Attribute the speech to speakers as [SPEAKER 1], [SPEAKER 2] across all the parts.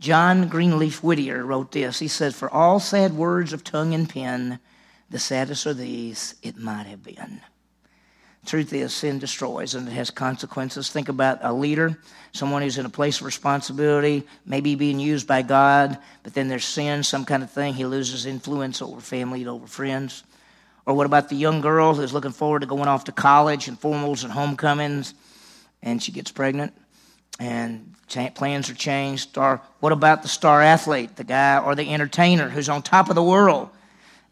[SPEAKER 1] John Greenleaf Whittier wrote this. He said, For all sad words of tongue and pen, the saddest are these, it might have been. Truth is, sin destroys and it has consequences. Think about a leader, someone who's in a place of responsibility, maybe being used by God, but then there's sin, some kind of thing. He loses influence over family and over friends. Or what about the young girl who's looking forward to going off to college and formals and homecomings, and she gets pregnant? And plans are changed. Or what about the star athlete, the guy or the entertainer who's on top of the world?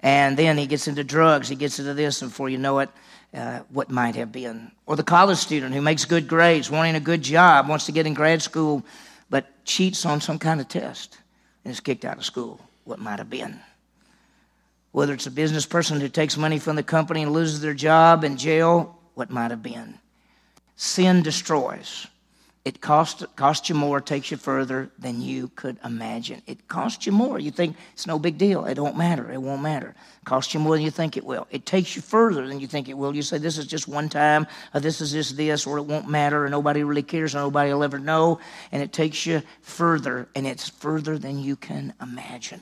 [SPEAKER 1] And then he gets into drugs, he gets into this, and before you know it, uh, what might have been. Or the college student who makes good grades, wanting a good job, wants to get in grad school, but cheats on some kind of test and is kicked out of school. What might have been. Whether it's a business person who takes money from the company and loses their job in jail, what might have been. Sin destroys. It costs, costs you more, takes you further than you could imagine. It costs you more. You think it's no big deal. It don't matter. It won't matter. It costs you more than you think it will. It takes you further than you think it will. You say, this is just one time, or this is just this, or it won't matter, or nobody really cares, or nobody will ever know. And it takes you further, and it's further than you can imagine.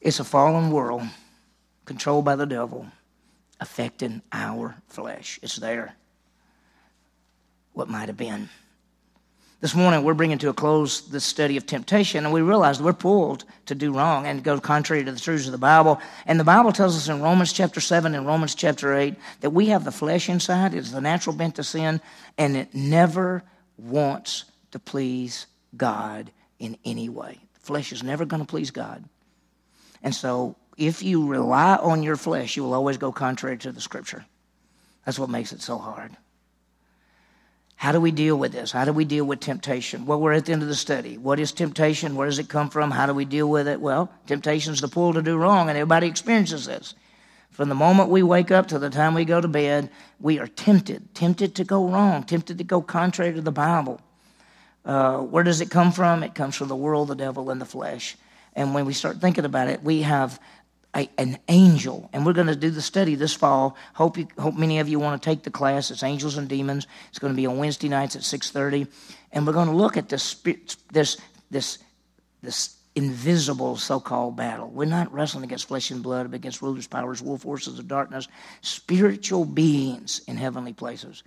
[SPEAKER 1] It's a fallen world controlled by the devil, affecting our flesh. It's there what might have been. This morning, we're bringing to a close the study of temptation, and we realize we're pulled to do wrong and go contrary to the truths of the Bible. And the Bible tells us in Romans chapter 7 and Romans chapter 8 that we have the flesh inside, it's the natural bent to sin, and it never wants to please God in any way. The flesh is never going to please God. And so, if you rely on your flesh, you will always go contrary to the Scripture. That's what makes it so hard. How do we deal with this? How do we deal with temptation? Well, we're at the end of the study. What is temptation? Where does it come from? How do we deal with it? Well, temptation is the pull to do wrong, and everybody experiences this. From the moment we wake up to the time we go to bed, we are tempted, tempted to go wrong, tempted to go contrary to the Bible. Uh, where does it come from? It comes from the world, the devil, and the flesh. And when we start thinking about it, we have a, an angel. And we're going to do the study this fall. Hope, you, hope many of you want to take the class. It's Angels and Demons. It's going to be on Wednesday nights at 6.30. And we're going to look at this, this, this, this invisible so-called battle. We're not wrestling against flesh and blood, but against rulers, powers, wolf forces of darkness, spiritual beings in heavenly places.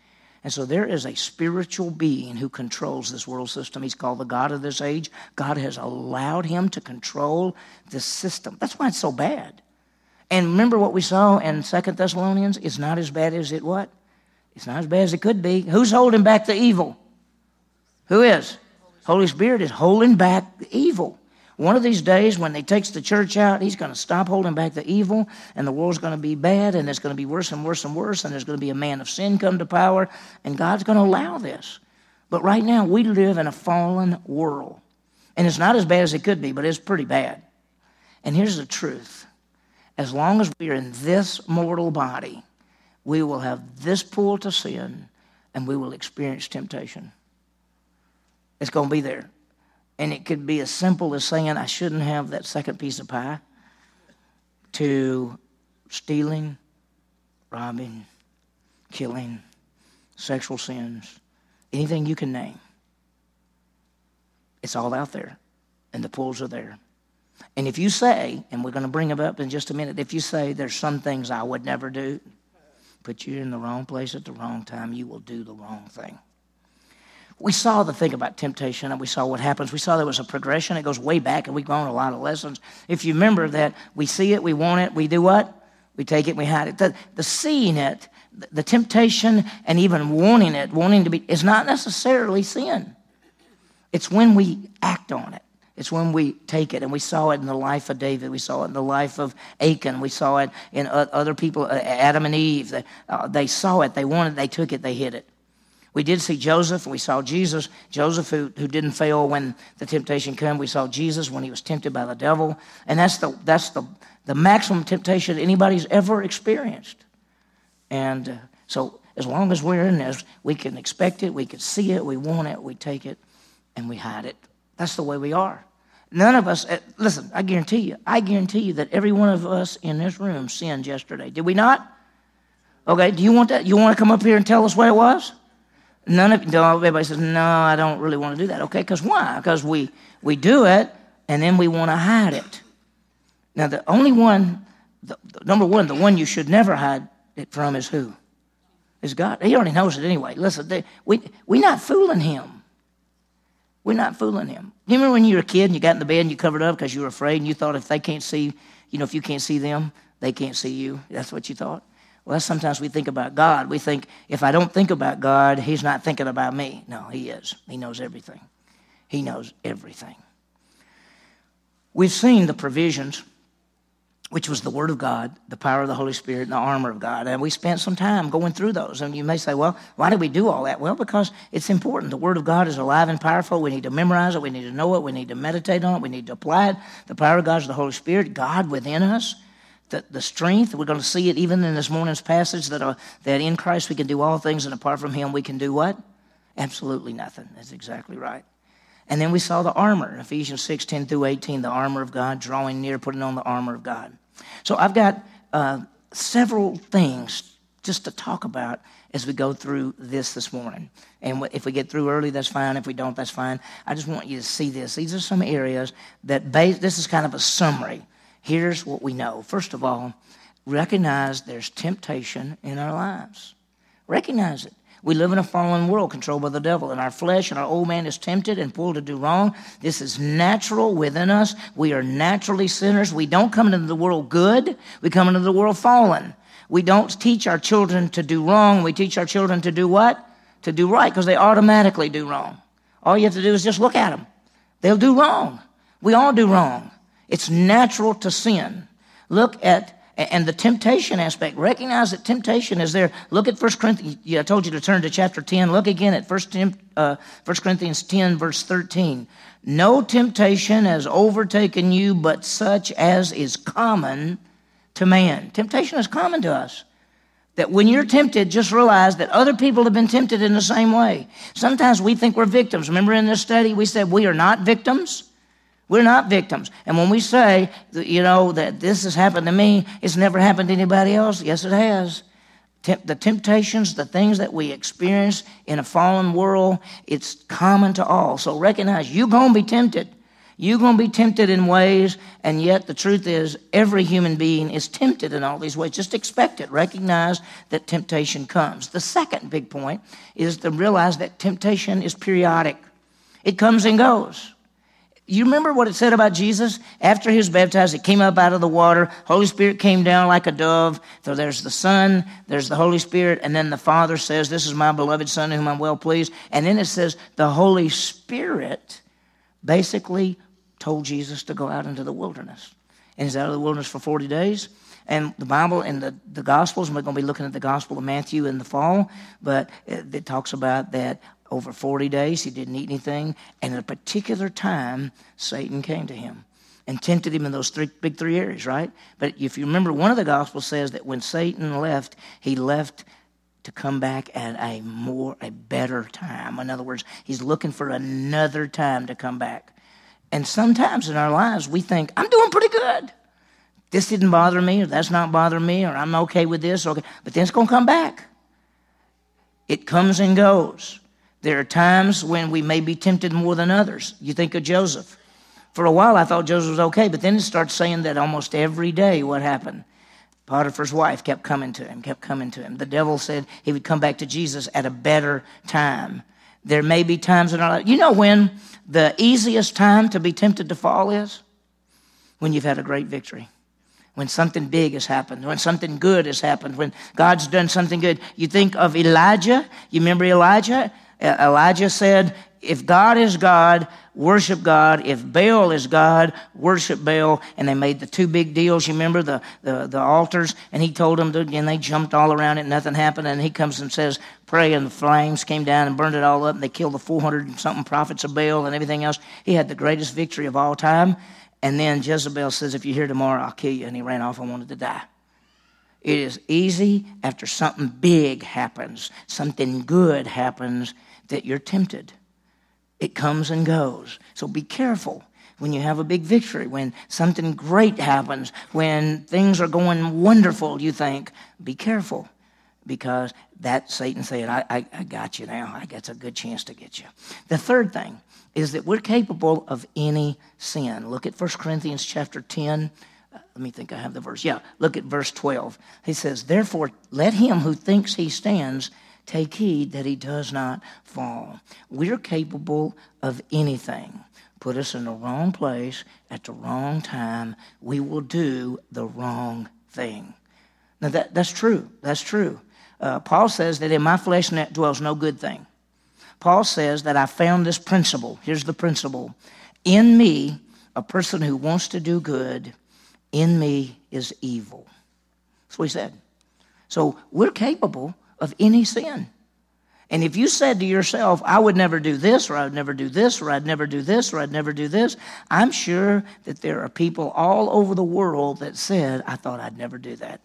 [SPEAKER 1] And so there is a spiritual being who controls this world system. He's called the God of this age. God has allowed him to control this system. That's why it's so bad. And remember what we saw in Second Thessalonians? It's not as bad as it what? It's not as bad as it could be. Who's holding back the evil? Who is? Holy Spirit is holding back the evil. One of these days, when he takes the church out, he's going to stop holding back the evil, and the world's going to be bad, and it's going to be worse and worse and worse, and there's going to be a man of sin come to power, and God's going to allow this. But right now, we live in a fallen world. And it's not as bad as it could be, but it's pretty bad. And here's the truth as long as we are in this mortal body, we will have this pull to sin, and we will experience temptation. It's going to be there. And it could be as simple as saying, I shouldn't have that second piece of pie, to stealing, robbing, killing, sexual sins, anything you can name. It's all out there, and the pools are there. And if you say, and we're going to bring them up in just a minute, if you say there's some things I would never do, put you in the wrong place at the wrong time, you will do the wrong thing we saw the thing about temptation and we saw what happens. We saw there was a progression. It goes way back and we've grown a lot of lessons. If you remember that we see it, we want it, we do what? We take it, we hide it. The, the seeing it, the temptation, and even wanting it, wanting to be, is not necessarily sin. It's when we act on it. It's when we take it, and we saw it in the life of David. We saw it in the life of Achan. We saw it in other people, Adam and Eve. They, uh, they saw it, they wanted, It, they took it, they hid it. We did see Joseph, we saw Jesus. Joseph, who, who didn't fail when the temptation came. We saw Jesus when he was tempted by the devil. And that's the, that's the, the maximum temptation anybody's ever experienced. And uh, so, as long as we're in this, we can expect it, we can see it, we want it, we take it, and we hide it. That's the way we are. None of us, uh, listen, I guarantee you, I guarantee you that every one of us in this room sinned yesterday. Did we not? Okay, do you want that? You want to come up here and tell us what it was? None of everybody says, no, I don't really want to do that. Okay, because why? Because we, we do it and then we want to hide it. Now, the only one, the, the, number one, the one you should never hide it from is who? Is God. He already knows it anyway. Listen, they, we, we're not fooling him. We're not fooling him. You remember when you were a kid and you got in the bed and you covered up because you were afraid and you thought if they can't see, you know, if you can't see them, they can't see you? That's what you thought? Well, that's sometimes we think about God. We think if I don't think about God, He's not thinking about me. No, He is. He knows everything. He knows everything. We've seen the provisions, which was the Word of God, the power of the Holy Spirit, and the armor of God. And we spent some time going through those. And you may say, well, why do we do all that? Well, because it's important. The Word of God is alive and powerful. We need to memorize it. We need to know it. We need to meditate on it. We need to apply it. The power of God is the Holy Spirit, God within us the, the strength. We're going to see it even in this morning's passage that, uh, that in Christ we can do all things, and apart from Him we can do what? Absolutely nothing. That's exactly right. And then we saw the armor, Ephesians 6 10 through 18, the armor of God, drawing near, putting on the armor of God. So I've got uh, several things just to talk about as we go through this this morning. And if we get through early, that's fine. If we don't, that's fine. I just want you to see this. These are some areas that base, this is kind of a summary here's what we know. First of all, recognize there's temptation in our lives. Recognize it. We live in a fallen world controlled by the devil, and our flesh and our old man is tempted and pulled to do wrong. This is natural within us. We are naturally sinners. We don't come into the world good, we come into the world fallen. We don't teach our children to do wrong. We teach our children to do what? To do right, because they automatically do wrong. All you have to do is just look at them. They'll do wrong. We all do wrong. It's natural to sin. Look at and the temptation aspect. Recognize that temptation is there. Look at 1 Corinthians. I told you to turn to chapter 10. Look again at 1, uh, 1 Corinthians 10, verse 13. No temptation has overtaken you but such as is common to man. Temptation is common to us. That when you're tempted, just realize that other people have been tempted in the same way. Sometimes we think we're victims. Remember in this study, we said we are not victims. We're not victims. And when we say, you know, that this has happened to me, it's never happened to anybody else, yes, it has. The temptations, the things that we experience in a fallen world, it's common to all. So recognize you're going to be tempted. You're going to be tempted in ways, and yet the truth is, every human being is tempted in all these ways. Just expect it. Recognize that temptation comes. The second big point is to realize that temptation is periodic, it comes and goes. You remember what it said about Jesus? After he was baptized, it came up out of the water. Holy Spirit came down like a dove. So there's the Son, there's the Holy Spirit, and then the Father says, This is my beloved Son, whom I'm well pleased. And then it says, The Holy Spirit basically told Jesus to go out into the wilderness. And he's out of the wilderness for 40 days. And the Bible and the, the Gospels, and we're going to be looking at the Gospel of Matthew in the fall, but it, it talks about that over 40 days. He didn't eat anything. And at a particular time, Satan came to him and tempted him in those three, big three areas, right? But if you remember, one of the Gospels says that when Satan left, he left to come back at a more, a better time. In other words, he's looking for another time to come back. And sometimes in our lives, we think, I'm doing pretty good. This didn't bother me, or that's not bothering me, or I'm okay with this. Okay. But then it's going to come back. It comes and goes. There are times when we may be tempted more than others. You think of Joseph. For a while, I thought Joseph was okay, but then it starts saying that almost every day, what happened? Potiphar's wife kept coming to him, kept coming to him. The devil said he would come back to Jesus at a better time. There may be times in our life. You know when the easiest time to be tempted to fall is? When you've had a great victory when something big has happened, when something good has happened, when God's done something good. You think of Elijah. You remember Elijah? Elijah said, if God is God, worship God. If Baal is God, worship Baal. And they made the two big deals. You remember the, the, the altars? And he told them to, and they jumped all around it. Nothing happened. And he comes and says, pray. And the flames came down and burned it all up. And they killed the 400 and something prophets of Baal and everything else. He had the greatest victory of all time. And then Jezebel says, if you're here tomorrow, I'll kill you. And he ran off and wanted to die. It is easy after something big happens, something good happens that you're tempted. It comes and goes. So be careful when you have a big victory, when something great happens, when things are going wonderful, you think, be careful because that Satan said, I, I, I got you now. I got a good chance to get you. The third thing is that we're capable of any sin. Look at 1 Corinthians chapter 10. Uh, let me think I have the verse. Yeah, look at verse 12. He says, Therefore, let him who thinks he stands take heed that he does not fall. We're capable of anything. Put us in the wrong place at the wrong time, we will do the wrong thing. Now, that, that's true. That's true. Uh, Paul says that in my flesh dwells no good thing. Paul says that I found this principle. Here's the principle In me, a person who wants to do good, in me is evil. That's what he said. So we're capable of any sin. And if you said to yourself, I would never do this, or I would never do this, or I'd never do this, or I'd never do this, I'm sure that there are people all over the world that said, I thought I'd never do that.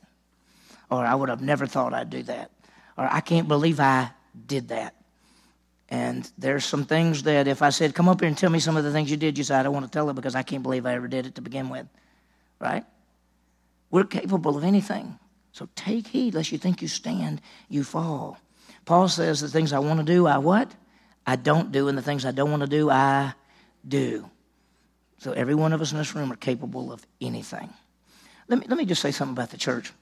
[SPEAKER 1] Or I would have never thought I'd do that. Or I can't believe I did that. And there's some things that if I said, come up here and tell me some of the things you did, you say, I don't want to tell it because I can't believe I ever did it to begin with. Right? We're capable of anything. So take heed lest you think you stand, you fall. Paul says the things I want to do, I what? I don't do, and the things I don't want to do, I do. So every one of us in this room are capable of anything. Let me, let me just say something about the church.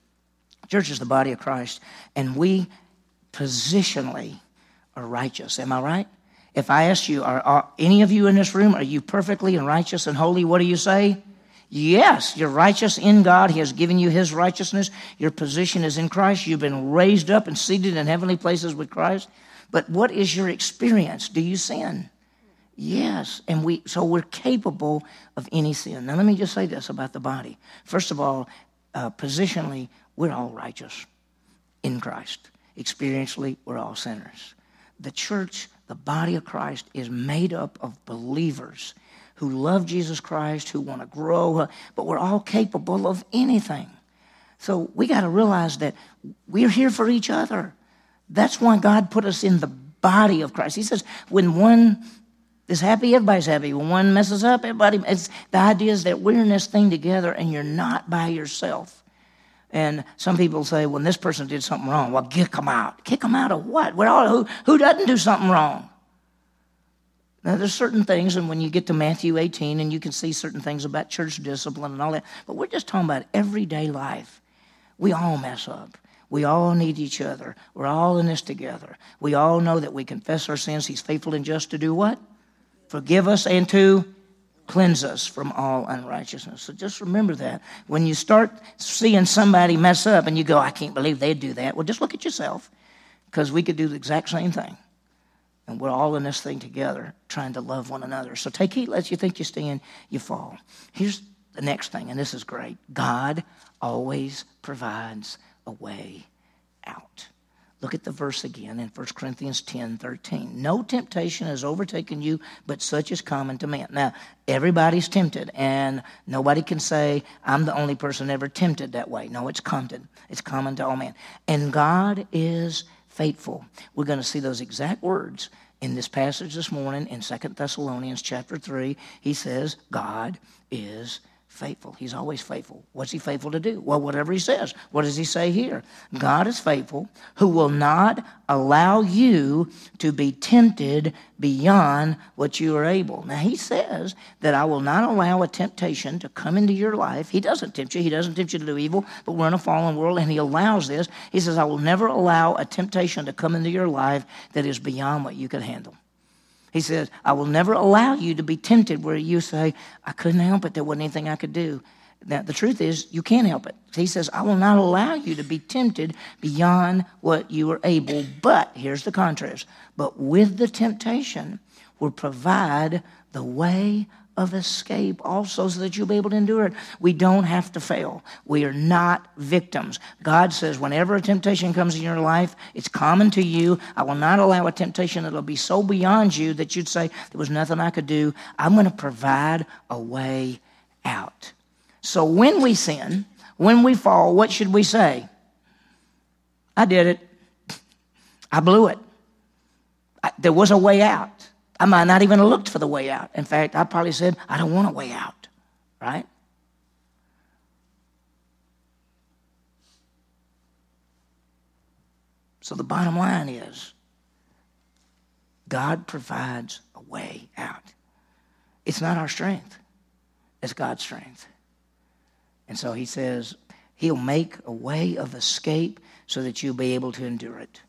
[SPEAKER 1] church is the body of Christ, and we positionally are righteous. Am I right? If I ask you, are, are, any of you in this room, are you perfectly and righteous and holy? What do you say? Yes, you're righteous in God. He has given you His righteousness. Your position is in Christ. You've been raised up and seated in heavenly places with Christ. But what is your experience? Do you sin? Yes, and we so we're capable of any sin. Now let me just say this about the body. First of all, uh, positionally, we're all righteous in Christ. Experientially, we're all sinners the church, the body of Christ, is made up of believers who love Jesus Christ, who want to grow, but we're all capable of anything. So we got to realize that we're here for each other. That's why God put us in the body of Christ. He says, when one is happy, everybody's happy. When one messes up, everybody. It's, the idea is that we're in this thing together, and you're not by yourself. And some people say, well, this person did something wrong. Well, kick them out. Kick them out of what? We're all, who, who doesn't do something wrong? Now, there's certain things, and when you get to Matthew 18, and you can see certain things about church discipline and all that, but we're just talking about everyday life. We all mess up. We all need each other. We're all in this together. We all know that we confess our sins. He's faithful and just to do what? Forgive us and to cleanse us from all unrighteousness. So just remember that. When you start seeing somebody mess up and you go, I can't believe they'd do that, well, just look at yourself because we could do the exact same thing. And we're all in this thing together trying to love one another. So take heed lest you think you stand, you fall. Here's the next thing, and this is great God always provides a way out. Look at the verse again in 1 Corinthians 10 13. No temptation has overtaken you, but such is common to man. Now, everybody's tempted, and nobody can say, I'm the only person ever tempted that way. No, it's common. It's common to all men. And God is faithful. We're going to see those exact words in this passage this morning in 2 Thessalonians chapter 3. He says, God is faithful. He's always faithful. What's he faithful to do? Well, whatever he says. What does he say here? God is faithful, who will not allow you to be tempted beyond what you are able. Now, he says that I will not allow a temptation to come into your life. He doesn't tempt you, he doesn't tempt you to do evil, but we're in a fallen world and he allows this. He says, I will never allow a temptation to come into your life that is beyond what you can handle. He says, I will never allow you to be tempted where you say, I couldn't help it. There wasn't anything I could do. Now, the truth is, you can't help it. He says, I will not allow you to be tempted beyond what you are able. But, here's the contrast, but with the temptation will provide the way of escape also so that you'll be able to endure it. We don't have to fail. We are not victims. God says, whenever a temptation comes in your life, it's common to you. I will not allow a temptation that'll be so beyond you that you'd say, there was nothing I could do. I'm going to provide a way out. So when we sin, when we fall, what should we say? I did it. I blew it. I, there was a way out. I might not even have looked for the way out. In fact, I probably said, I don't want a way out, right? So the bottom line is God provides a way out. It's not our strength, it's God's strength. And so he says, He'll make a way of escape so that you'll be able to endure it.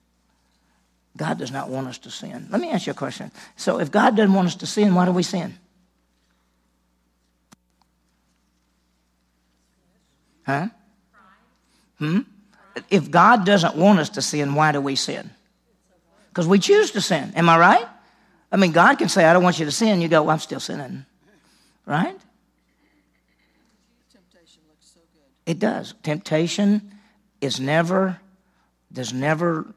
[SPEAKER 1] God does not want us to sin. Let me ask you a question. So, if God doesn't want us to sin, why do we sin? Huh? Hmm? If God doesn't want us to sin, why do we sin? Because we choose to sin. Am I right? I mean, God can say, I don't want you to sin. You go, well, I'm still sinning. Right? It does. Temptation is never, does never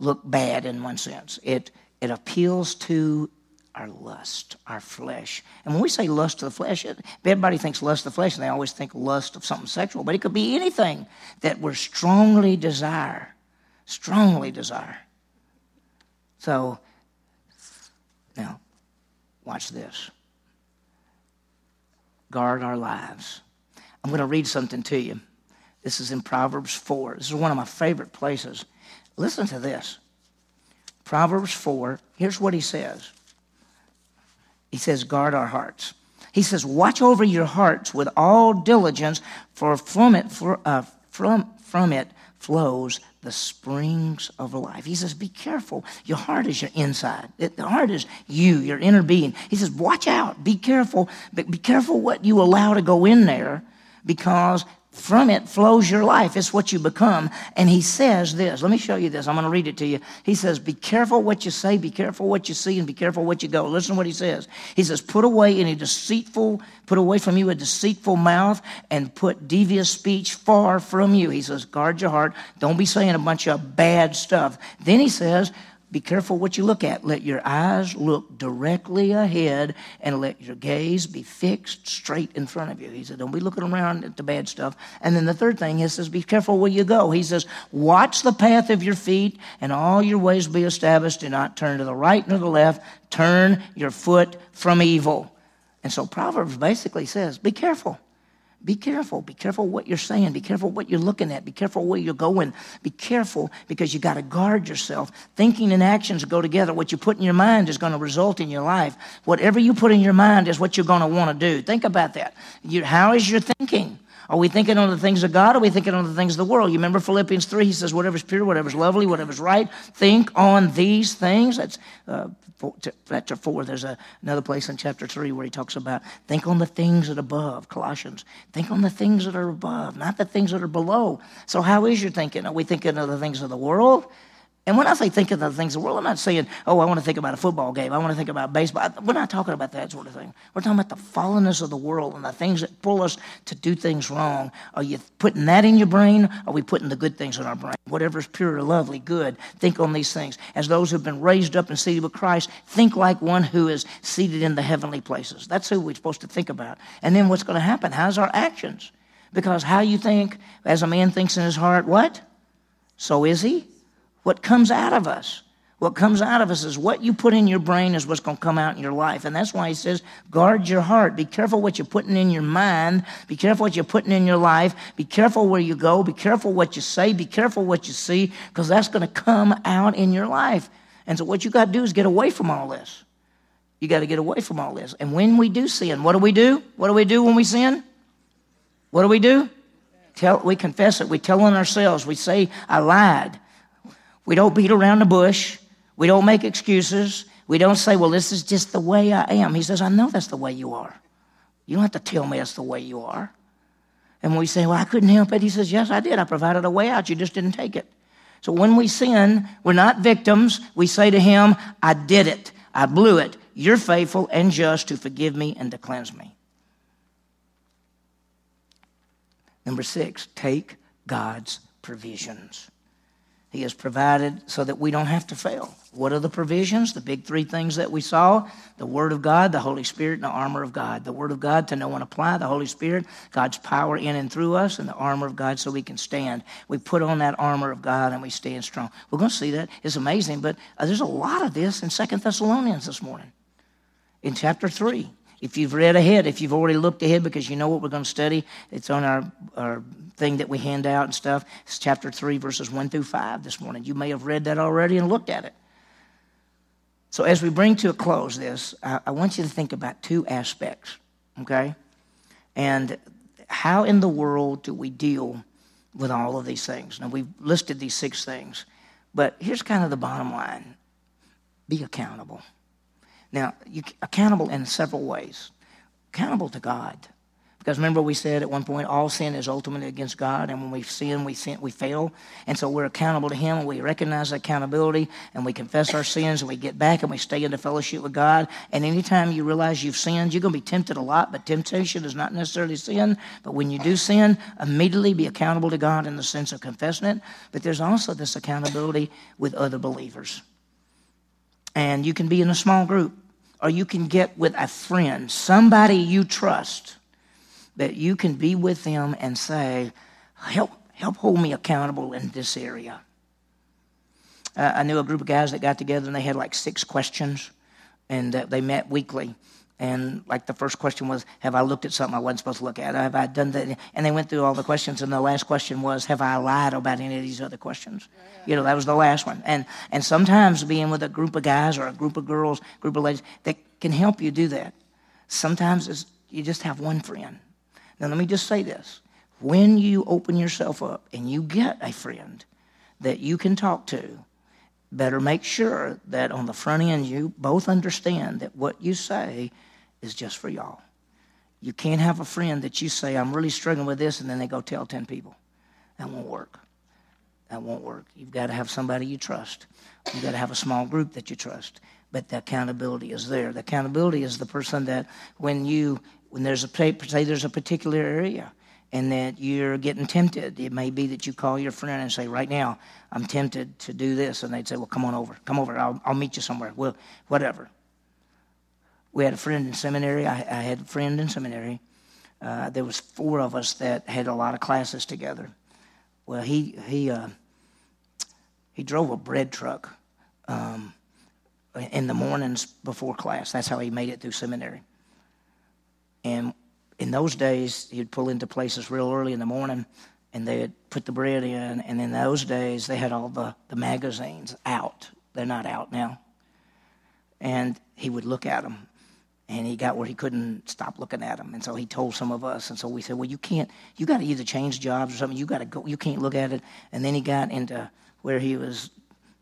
[SPEAKER 1] look bad in one sense. It, it appeals to our lust, our flesh. And when we say lust of the flesh, everybody thinks lust of the flesh, and they always think lust of something sexual, but it could be anything that we strongly desire. Strongly desire. So, now, watch this. Guard our lives. I'm going to read something to you. This is in Proverbs 4. This is one of my favorite places. Listen to this. Proverbs 4, here's what he says. He says, guard our hearts. He says, watch over your hearts with all diligence, for from it, for, uh, from, from it flows the springs of life. He says, be careful. Your heart is your inside. the heart is you, your inner being. He says, watch out. Be careful. Be careful what you allow to go in there because from it flows your life. It's what you become. And he says this. Let me show you this. I'm going to read it to you. He says, Be careful what you say, be careful what you see, and be careful what you go. Listen to what he says. He says, Put away any deceitful, put away from you a deceitful mouth, and put devious speech far from you. He says, Guard your heart. Don't be saying a bunch of bad stuff. Then he says, be careful what you look at. Let your eyes look directly ahead and let your gaze be fixed straight in front of you. He said, Don't be looking around at the bad stuff. And then the third thing he says, Be careful where you go. He says, Watch the path of your feet and all your ways be established. Do not turn to the right nor the left. Turn your foot from evil. And so Proverbs basically says, Be careful. Be careful. Be careful what you're saying. Be careful what you're looking at. Be careful where you're going. Be careful because you got to guard yourself. Thinking and actions go together. What you put in your mind is going to result in your life. Whatever you put in your mind is what you're going to want to do. Think about that. You, how is your thinking? Are we thinking on the things of God? Or are we thinking on the things of the world? You remember Philippians 3? He says, whatever's pure, whatever's lovely, whatever's right, think on these things. That's uh, chapter 4. There's a, another place in chapter 3 where he talks about think on the things that are above, Colossians. Think on the things that are above, not the things that are below. So, how is your thinking? Are we thinking of the things of the world? And when I say think of the things of the world, I'm not saying, oh, I want to think about a football game. I want to think about baseball. We're not talking about that sort of thing. We're talking about the fallenness of the world and the things that pull us to do things wrong. Are you putting that in your brain? Are we putting the good things in our brain? Whatever's pure or lovely, good. Think on these things. As those who've been raised up and seated with Christ, think like one who is seated in the heavenly places. That's who we're supposed to think about. And then what's going to happen? How's our actions? Because how you think, as a man thinks in his heart, what? So is he what comes out of us. What comes out of us is what you put in your brain is what's going to come out in your life. And that's why he says, guard your heart. Be careful what you're putting in your mind. Be careful what you're putting in your life. Be careful where you go. Be careful what you say. Be careful what you see, because that's going to come out in your life. And so what you got to do is get away from all this. You got to get away from all this. And when we do sin, what do we do? What do we do when we sin? What do we do? Tell, we confess it. We tell on ourselves. We say, I lied. We don't beat around the bush. We don't make excuses. We don't say, well, this is just the way I am. He says, I know that's the way you are. You don't have to tell me that's the way you are. And we say, well, I couldn't help it. He says, yes, I did. I provided a way out. You just didn't take it. So when we sin, we're not victims. We say to him, I did it. I blew it. You're faithful and just to forgive me and to cleanse me. Number six, take God's provisions. He has provided so that we don't have to fail. What are the provisions? The big three things that we saw the Word of God, the Holy Spirit, and the armor of God. The Word of God to know and apply, the Holy Spirit, God's power in and through us, and the armor of God so we can stand. We put on that armor of God and we stand strong. We're going to see that. It's amazing, but uh, there's a lot of this in Second Thessalonians this morning, in chapter 3. If you've read ahead, if you've already looked ahead because you know what we're going to study, it's on our, our thing that we hand out and stuff. It's chapter 3, verses 1 through 5 this morning. You may have read that already and looked at it. So, as we bring to a close this, I, I want you to think about two aspects, okay? And how in the world do we deal with all of these things? Now, we've listed these six things, but here's kind of the bottom line be accountable. Now, you accountable in several ways. Accountable to God. Because remember, we said at one point, all sin is ultimately against God, and when we sin, we sin, we fail, and so we're accountable to Him, and we recognize accountability, and we confess our sins, and we get back, and we stay into fellowship with God. And anytime you realize you've sinned, you're going to be tempted a lot, but temptation is not necessarily sin. But when you do sin, immediately be accountable to God in the sense of confessing it. But there's also this accountability with other believers, and you can be in a small group, or you can get with a friend, somebody you trust that you can be with them and say, help, help hold me accountable in this area. Uh, I knew a group of guys that got together and they had like six questions and uh, they met weekly. And like the first question was, Have I looked at something I wasn't supposed to look at? Have I done that? And they went through all the questions. And the last question was, Have I lied about any of these other questions? You know, that was the last one. And, and sometimes being with a group of guys or a group of girls, group of ladies, that can help you do that. Sometimes you just have one friend now, let me just say this. When you open yourself up and you get a friend that you can talk to, better make sure that on the front end you both understand that what you say is just for y'all. You can't have a friend that you say, I'm really struggling with this, and then they go tell 10 people. That won't work. That won't work. You've got to have somebody you trust. You've got to have a small group that you trust. But the accountability is there. The accountability is the person that when you when there's a say there's a particular area and that you're getting tempted, it may be that you call your friend and say, "Right now, I'm tempted to do this," and they'd say, "Well, come on over, come over. I'll, I'll meet you somewhere. Well, whatever." We had a friend in seminary. I, I had a friend in seminary. Uh, there was four of us that had a lot of classes together. Well, he he uh, he drove a bread truck um, in the mornings before class. That's how he made it through seminary. And in those days, he'd pull into places real early in the morning and they'd put the bread in. And in those days, they had all the, the magazines out. They're not out now. And he would look at them. And he got where he couldn't stop looking at them. And so he told some of us. And so we said, well, you can't, you got to either change jobs or something. You got to go, you can't look at it. And then he got into where he was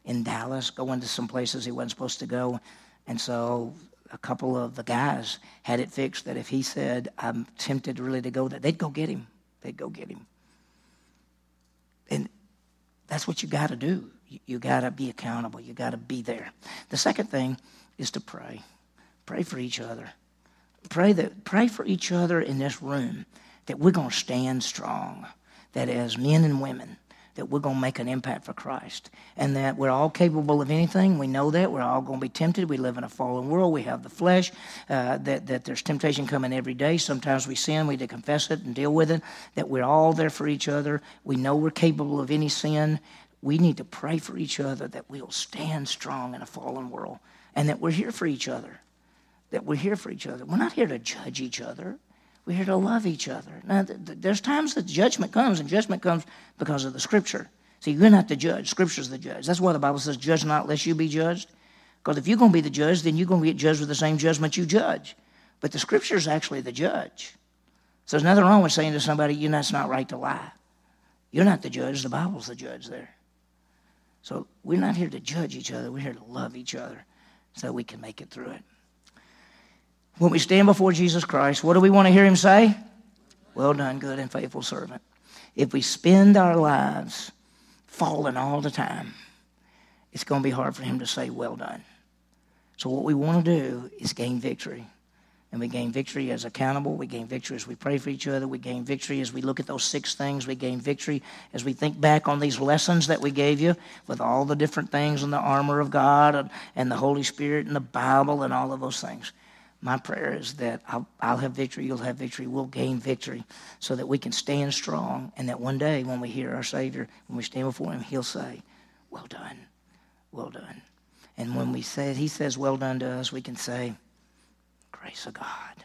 [SPEAKER 1] in Dallas, going to some places he wasn't supposed to go. And so a couple of the guys had it fixed that if he said, I'm tempted really to go there, they'd go get him. They'd go get him. And that's what you got to do. You, you got to be accountable. You got to be there. The second thing is to pray. Pray for each other. Pray that pray for each other in this room that we're going to stand strong. That as men and women, that we're going to make an impact for Christ and that we're all capable of anything. We know that. We're all going to be tempted. We live in a fallen world. We have the flesh, uh, that, that there's temptation coming every day. Sometimes we sin. We need to confess it and deal with it. That we're all there for each other. We know we're capable of any sin. We need to pray for each other that we'll stand strong in a fallen world and that we're here for each other. That we're here for each other. We're not here to judge each other. We're here to love each other. Now, there's times that judgment comes, and judgment comes because of the Scripture. See, you're not the judge. Scripture's the judge. That's why the Bible says, judge not lest you be judged. Because if you're going to be the judge, then you're going to get judged with the same judgment you judge. But the Scripture's actually the judge. So there's nothing wrong with saying to somebody, you know, it's not right to lie. You're not the judge. The Bible's the judge there. So we're not here to judge each other. We're here to love each other so we can make it through it. When we stand before Jesus Christ, what do we want to hear him say? Well done, good and faithful servant. If we spend our lives falling all the time, it's going to be hard for him to say, well done. So, what we want to do is gain victory. And we gain victory as accountable. We gain victory as we pray for each other. We gain victory as we look at those six things. We gain victory as we think back on these lessons that we gave you with all the different things and the armor of God and, and the Holy Spirit and the Bible and all of those things my prayer is that I'll, I'll, have victory, you'll have victory, we'll gain victory so that we can stand strong and that one day when we hear our Savior, when we stand before Him, He'll say, Well done, well done. And when we say, He says, Well done to us, we can say, Grace of God.